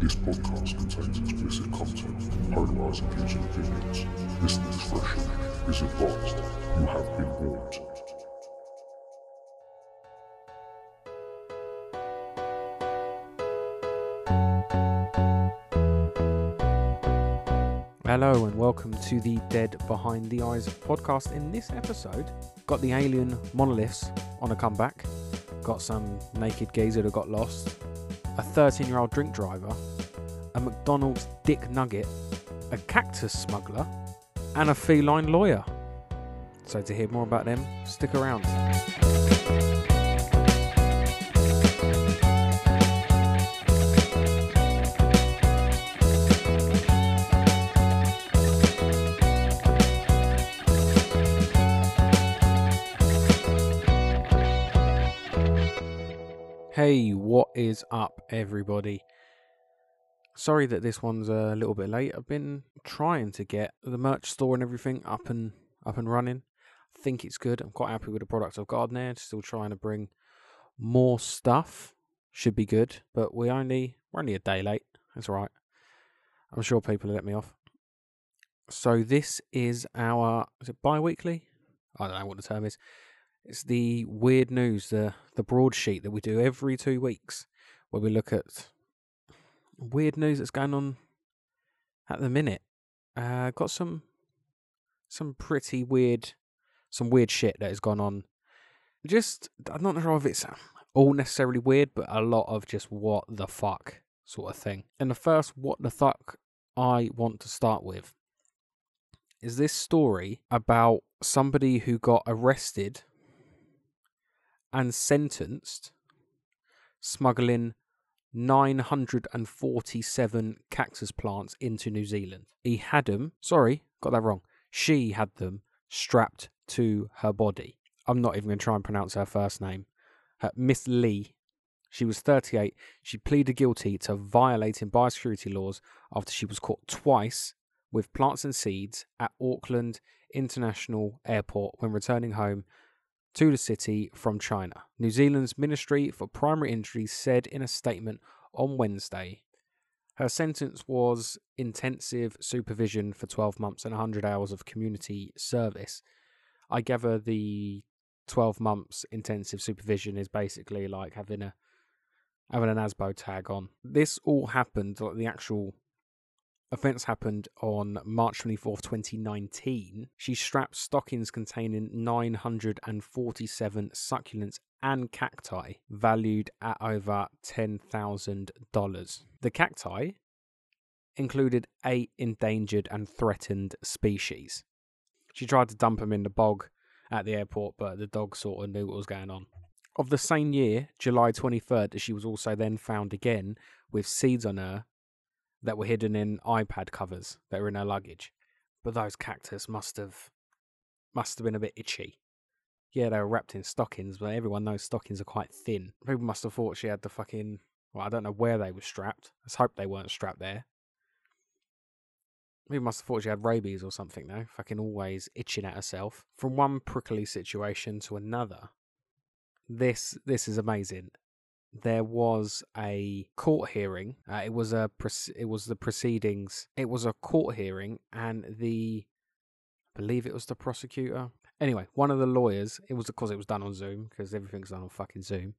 This podcast contains explicit content, polarizing views and opinions. Listener discretion is advised. You have been warned. Hello and welcome to the Dead Behind the Eyes podcast. In this episode, got the alien monoliths on a comeback, got some naked geezer that got lost, a 13 year old drink driver, a McDonald's dick nugget, a cactus smuggler, and a feline lawyer. So, to hear more about them, stick around. Hey, is up, everybody? Sorry that this one's a little bit late. I've been trying to get the merch store and everything up and up and running. I think it's good. I'm quite happy with the products I've got on there. Still trying to bring more stuff. Should be good, but we only we're only a day late. That's all right. I'm sure people will let me off. So this is our is it bi-weekly? I don't know what the term is. It's the weird news, the the broadsheet that we do every two weeks, where we look at weird news that's going on at the minute. Uh, got some some pretty weird, some weird shit that has gone on. Just I'm not sure if it's all necessarily weird, but a lot of just what the fuck sort of thing. And the first what the fuck I want to start with is this story about somebody who got arrested and sentenced smuggling 947 cactus plants into New Zealand. He had them, sorry, got that wrong. She had them strapped to her body. I'm not even going to try and pronounce her first name. Uh, Miss Lee. She was 38. She pleaded guilty to violating biosecurity laws after she was caught twice with plants and seeds at Auckland International Airport when returning home to the city from China. New Zealand's Ministry for Primary Industries said in a statement on Wednesday. Her sentence was intensive supervision for 12 months and 100 hours of community service. I gather the 12 months intensive supervision is basically like having a having an ASBO tag on. This all happened, like the actual offence happened on March 24th, 2019. She strapped stockings containing 947 succulents and cacti valued at over $10,000. The cacti included eight endangered and threatened species. She tried to dump them in the bog at the airport, but the dog sort of knew what was going on. Of the same year, July 23rd, she was also then found again with seeds on her that were hidden in iPad covers that were in her luggage. But those cactus must have must have been a bit itchy. Yeah, they were wrapped in stockings, but everyone knows stockings are quite thin. People must have thought she had the fucking well, I don't know where they were strapped. Let's hope they weren't strapped there. People must have thought she had rabies or something, though. Fucking always itching at herself. From one prickly situation to another. This this is amazing there was a court hearing. Uh, it was a it was the proceedings. It was a court hearing, and the I believe it was the prosecutor. Anyway, one of the lawyers. It was because it was done on Zoom because everything's done on fucking Zoom.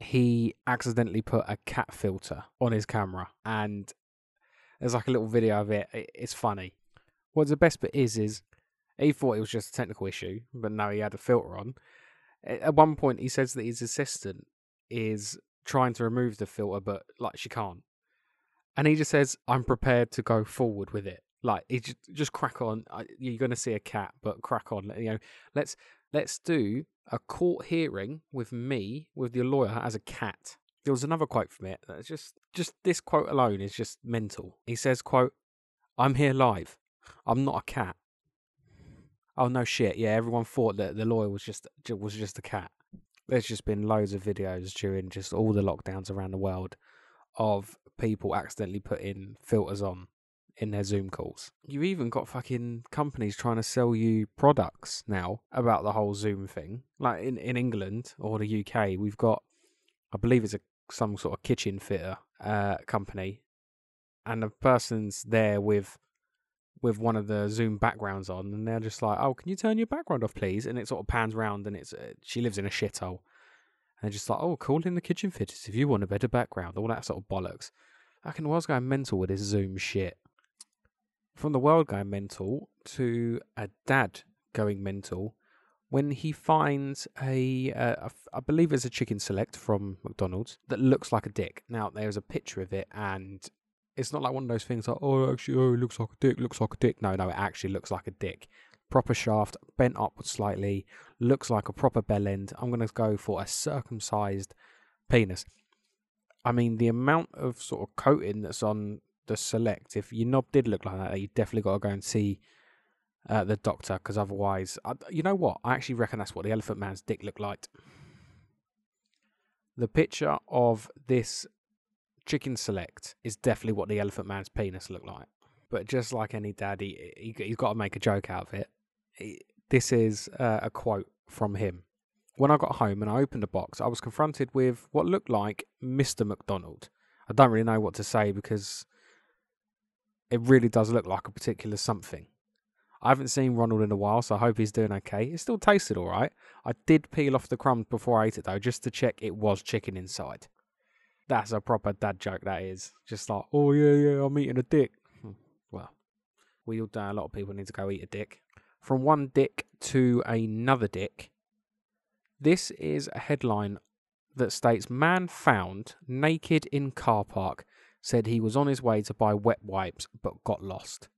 He accidentally put a cat filter on his camera, and there's like a little video of it. It's funny. What the best bit is is he thought it was just a technical issue, but no, he had a filter on. At one point, he says that his assistant is trying to remove the filter, but like she can't. And he just says, "I'm prepared to go forward with it." Like he just, just crack on. Uh, you're going to see a cat, but crack on. You know, let's let's do a court hearing with me with the lawyer as a cat. There was another quote from it. That's just just this quote alone is just mental. He says, "quote I'm here live. I'm not a cat." Oh no shit! Yeah, everyone thought that the lawyer was just was just a cat there's just been loads of videos during just all the lockdowns around the world of people accidentally putting filters on in their Zoom calls. You've even got fucking companies trying to sell you products now about the whole Zoom thing. Like in, in England or the UK, we've got, I believe it's a some sort of kitchen fitter uh, company and the person's there with with one of the Zoom backgrounds on, and they're just like, "Oh, can you turn your background off, please?" And it sort of pans round, and it's uh, she lives in a shithole, and just like, "Oh, call in the kitchen fitters if you want a better background," all that sort of bollocks. I can was going mental with this Zoom shit. From the world going mental to a dad going mental when he finds a, uh, a I believe it's a chicken select from McDonald's that looks like a dick. Now there's a picture of it, and it's not like one of those things like, oh, actually, oh, it looks like a dick, looks like a dick. No, no, it actually looks like a dick. Proper shaft, bent upwards slightly, looks like a proper bell end. I'm going to go for a circumcised penis. I mean, the amount of sort of coating that's on the select, if your knob did look like that, you definitely got to go and see uh, the doctor because otherwise, I, you know what? I actually reckon that's what the Elephant Man's dick looked like. The picture of this chicken select is definitely what the Elephant Man's penis looked like. But just like any daddy, he, he, he's got to make a joke out of it. He, this is uh, a quote from him. When I got home and I opened the box, I was confronted with what looked like Mr. McDonald. I don't really know what to say because it really does look like a particular something. I haven't seen Ronald in a while, so I hope he's doing okay. It still tasted all right. I did peel off the crumbs before I ate it, though, just to check it was chicken inside. That's a proper dad joke, that is. Just like, oh, yeah, yeah, I'm eating a dick. Hmm, well, we all know a lot of people need to go eat a dick. From one dick to another dick. This is a headline that states Man found naked in car park said he was on his way to buy wet wipes but got lost.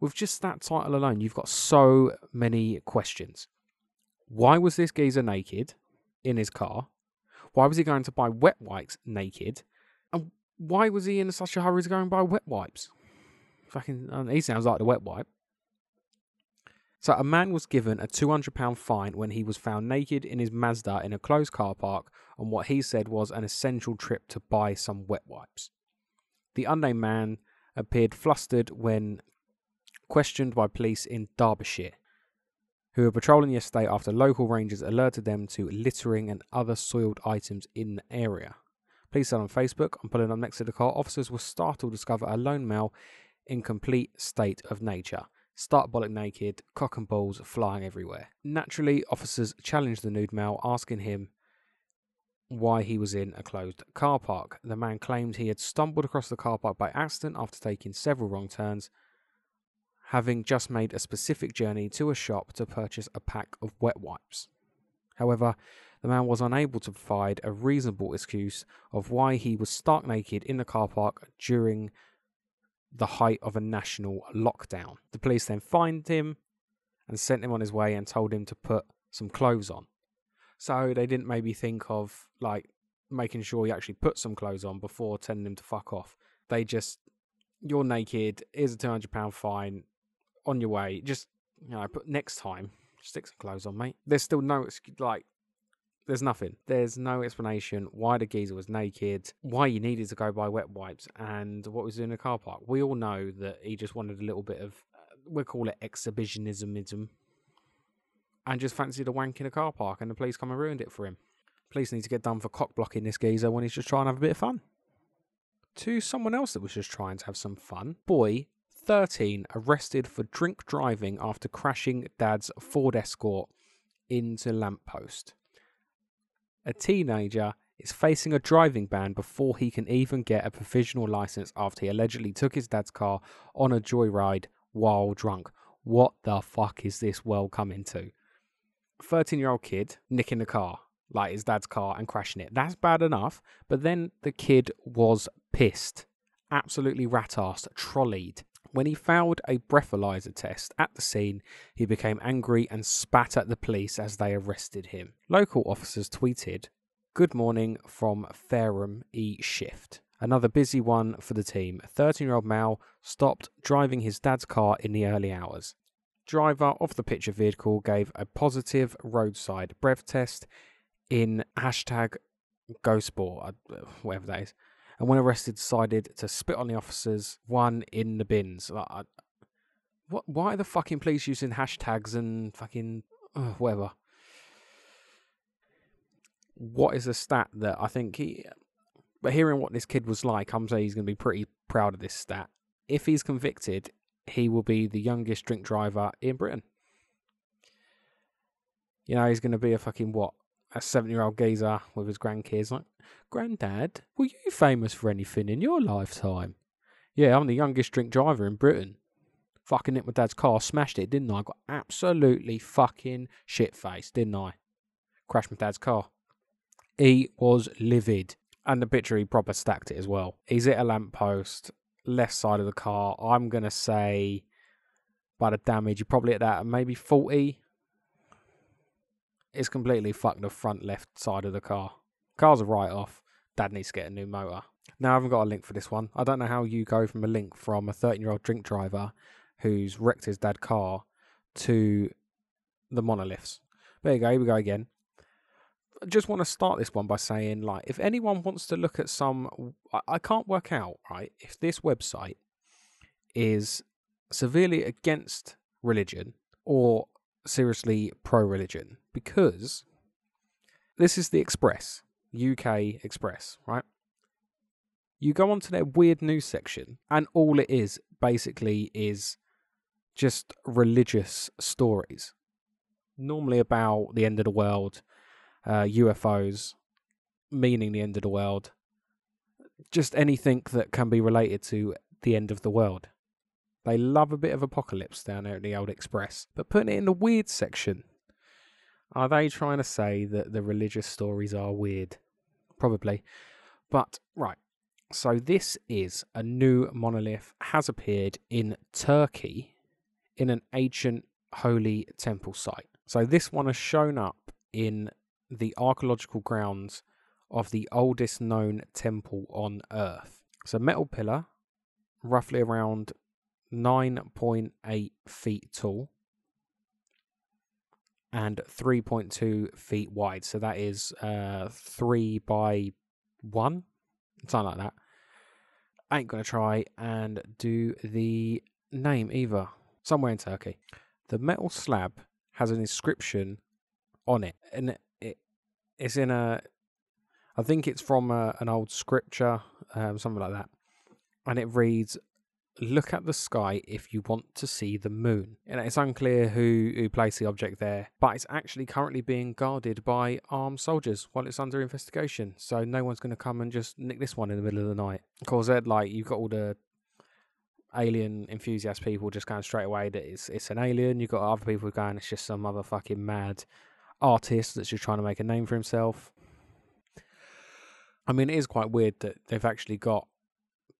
With just that title alone, you've got so many questions. Why was this geezer naked in his car? Why was he going to buy wet wipes naked? And why was he in such a hurry to go and buy wet wipes? Fucking, uh, he sounds like the wet wipe. So, a man was given a £200 fine when he was found naked in his Mazda in a closed car park on what he said was an essential trip to buy some wet wipes. The unnamed man appeared flustered when questioned by police in Derbyshire, who were patrolling the estate after local rangers alerted them to littering and other soiled items in the area. Police said on Facebook, I'm pulling up next to the car, officers were startled to discover a lone male in complete state of nature. Stark bollock naked, cock and balls flying everywhere. Naturally, officers challenged the nude male, asking him why he was in a closed car park. The man claimed he had stumbled across the car park by accident after taking several wrong turns, having just made a specific journey to a shop to purchase a pack of wet wipes. However, the man was unable to provide a reasonable excuse of why he was stark naked in the car park during the height of a national lockdown. The police then fined him and sent him on his way and told him to put some clothes on. So they didn't maybe think of like making sure he actually put some clothes on before telling him to fuck off. They just, you're naked, here's a £200 fine, on your way. Just, you know, but next time, stick some clothes on, mate. There's still no, like, there's nothing. There's no explanation why the geezer was naked, why you needed to go buy wet wipes, and what was in the car park. We all know that he just wanted a little bit of, uh, we'll call it exhibitionismism, and just fancied a wank in a car park, and the police come and ruined it for him. Police need to get done for cock blocking this geezer when he's just trying to have a bit of fun. To someone else that was just trying to have some fun, boy 13 arrested for drink driving after crashing dad's Ford Escort into lamppost. A teenager is facing a driving ban before he can even get a provisional license after he allegedly took his dad's car on a joyride while drunk. What the fuck is this world coming to? 13 year old kid nicking a car, like his dad's car, and crashing it. That's bad enough, but then the kid was pissed. Absolutely rat assed, trolleyed. When he failed a breathalyzer test at the scene, he became angry and spat at the police as they arrested him. Local officers tweeted, Good morning from Fareham E Shift. Another busy one for the team. 13 year old male stopped driving his dad's car in the early hours. Driver of the picture vehicle gave a positive roadside breath test in hashtag GoSport, uh, whatever that is and when arrested, decided to spit on the officers, one in the bins. Like, I, what? Why are the fucking police using hashtags and fucking uh, whatever? What is a stat that I think he? But hearing what this kid was like, I'm saying he's going to be pretty proud of this stat. If he's convicted, he will be the youngest drink driver in Britain. You know, he's going to be a fucking what? A 70 year old geezer with his grandkids. Like, Granddad, were you famous for anything in your lifetime? Yeah, I'm the youngest drink driver in Britain. Fucking nicked my dad's car, smashed it, didn't I? Got absolutely fucking shit faced, didn't I? Crashed my dad's car. He was livid. And the picture, he proper stacked it as well. He's at a lamppost, left side of the car. I'm to say, by the damage, you're probably at that maybe 40. It's completely fucked the front left side of the car. Car's a write off. Dad needs to get a new motor. Now, I haven't got a link for this one. I don't know how you go from a link from a 13 year old drink driver who's wrecked his dad's car to the monoliths. There you go. Here we go again. I just want to start this one by saying, like, if anyone wants to look at some, I, I can't work out, right, if this website is severely against religion or seriously pro religion because this is the Express, UK Express, right? You go onto their weird news section, and all it is basically is just religious stories. Normally about the end of the world, uh, UFOs, meaning the end of the world, just anything that can be related to the end of the world. They love a bit of apocalypse down there at the Old Express, but putting it in the weird section. Are they trying to say that the religious stories are weird? Probably. But, right. So, this is a new monolith, has appeared in Turkey in an ancient holy temple site. So, this one has shown up in the archaeological grounds of the oldest known temple on earth. So, metal pillar, roughly around 9.8 feet tall and 3.2 feet wide. So that is uh, 3 by 1, something like that. I ain't going to try and do the name either. Somewhere in Turkey. The metal slab has an inscription on it, and it, it it's in a. I think it's from a, an old scripture, um, something like that, and it reads, look at the sky if you want to see the moon. And it's unclear who, who placed the object there, but it's actually currently being guarded by armed soldiers while it's under investigation. So no one's going to come and just nick this one in the middle of the night. Ed, like you've got all the alien enthusiast people just going straight away that it's it's an alien. You've got other people going it's just some other fucking mad artist that's just trying to make a name for himself. I mean, it is quite weird that they've actually got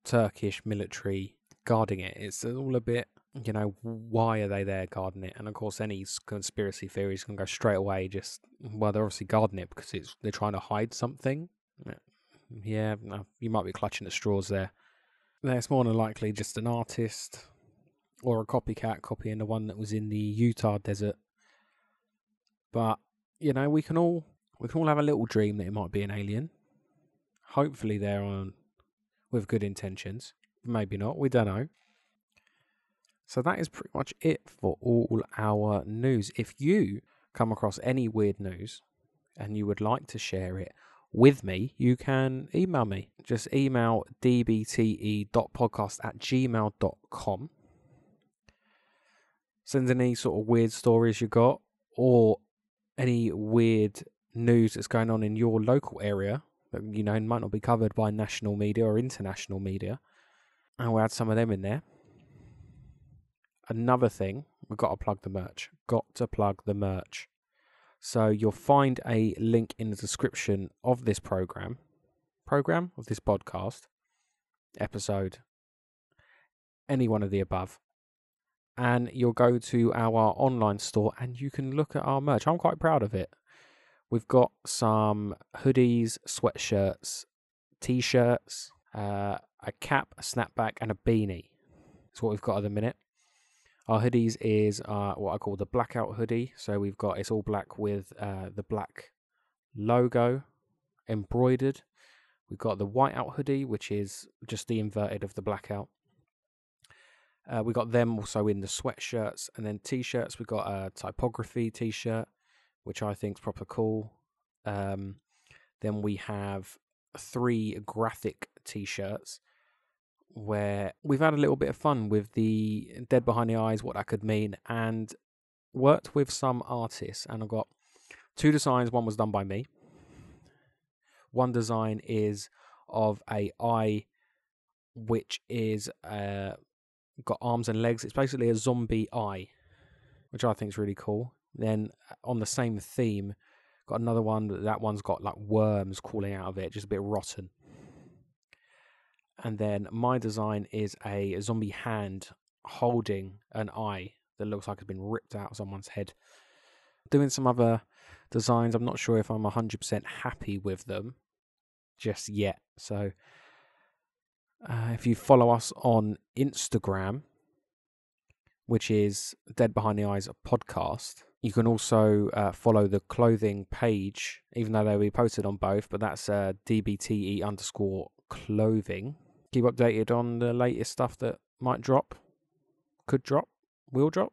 Turkish military guarding it. It's all a bit, you know, why are they there guarding it? And of course, any conspiracy theories can go straight away. Just well, they're obviously guarding it because it's they're trying to hide something. Yeah, you might be clutching at straws there. It's more than likely just an artist or a copycat copying the one that was in the Utah desert. But you know, we can all we can all have a little dream that it might be an alien. Hopefully, they're on with good intentions maybe not. We don't know. So that is pretty much it for all our news. If you come across any weird news and you would like to share it with me, you can email me. Just email dbte.podcast at gmail.com. Send any sort of weird stories you got or any weird news that's going on in your local area that you know might not be covered by national media or international media and we'll add some of them in there. Another thing, we've got to plug the merch. Got to plug the merch. So you'll find a link in the description of this program, program of this podcast, episode, any one of the above. And you'll go to our online store and you can look at our merch. I'm quite proud of it. We've got some hoodies, sweatshirts, t shirts, uh, a cap, a snapback, and a beanie. That's what we've got at the minute. Our hoodies is uh, what I call the blackout hoodie. So we've got it's all black with uh, the black logo embroidered. We've got the whiteout hoodie, which is just the inverted of the blackout. Uh, we got them also in the sweatshirts and then t-shirts. We've got a typography t-shirt, which I think is proper cool. Um, then we have three graphic t-shirts where we've had a little bit of fun with the dead behind the eyes, what that could mean, and worked with some artists. And I've got two designs. One was done by me. One design is of a eye, which is uh, got arms and legs. It's basically a zombie eye, which I think is really cool. Then uh, on the same theme, got another one. That one's got like worms crawling out of it, just a bit rotten. And then my design is a zombie hand holding an eye that looks like it's been ripped out of someone's head. Doing some other designs. I'm not sure if I'm 100% happy with them just yet. So uh, if you follow us on Instagram, which is Dead Behind the Eyes podcast, you can also uh, follow the clothing page, even though they'll be posted on both, but that's uh, DBTE underscore clothing. Keep updated on the latest stuff that might drop, could drop, will drop.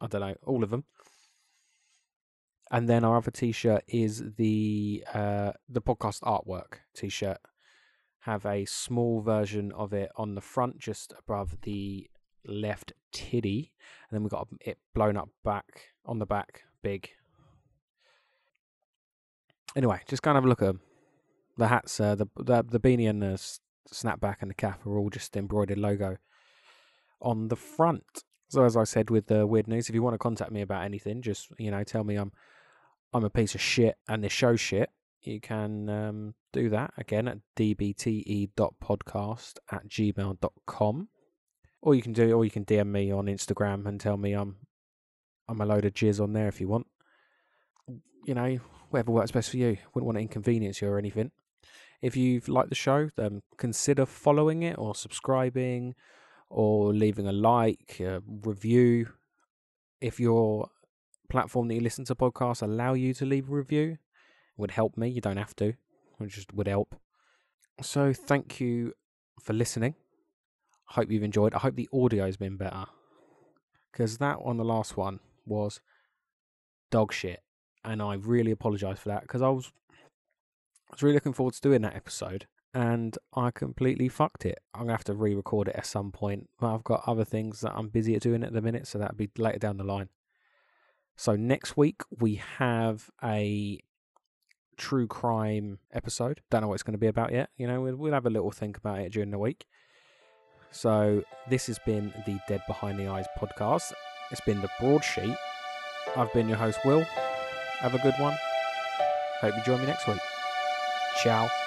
I don't know, all of them. And then our other T-shirt is the uh, the podcast artwork T-shirt. Have a small version of it on the front, just above the left titty, and then we've got it blown up back on the back, big. Anyway, just kind of look at them. The hats, uh, the the the beanie and the snapback and the cap are all just embroidered logo on the front. So as I said with the weird news, if you want to contact me about anything, just you know tell me I'm I'm a piece of shit and this show shit, you can um, do that again at dbte.podcast at gmail.com. Or you can do or you can DM me on Instagram and tell me I'm I'm a load of jizz on there if you want. You know, whatever works best for you. Wouldn't want to inconvenience you or anything. If you've liked the show, then consider following it or subscribing or leaving a like, a review. If you're platform that you listen to podcasts allow you to leave a review, it would help me. You don't have to, it just would help. So thank you for listening. I hope you've enjoyed. I hope the audio's been better. Because that on the last one was dog shit. And I really apologise for that because I was was really looking forward to doing that episode and I completely fucked it. I'm gonna have to re-record it at some point, but I've got other things that I'm busy at doing at the minute, so that'll be later down the line. So next week we have a true crime episode. Don't know what it's going to be about yet. You know, we'll, we'll have a little think about it during the week. So this has been the Dead Behind the Eyes podcast. It's been the broadsheet. I've been your host, Will. Have a good one. Hope you join me next week. Ciao.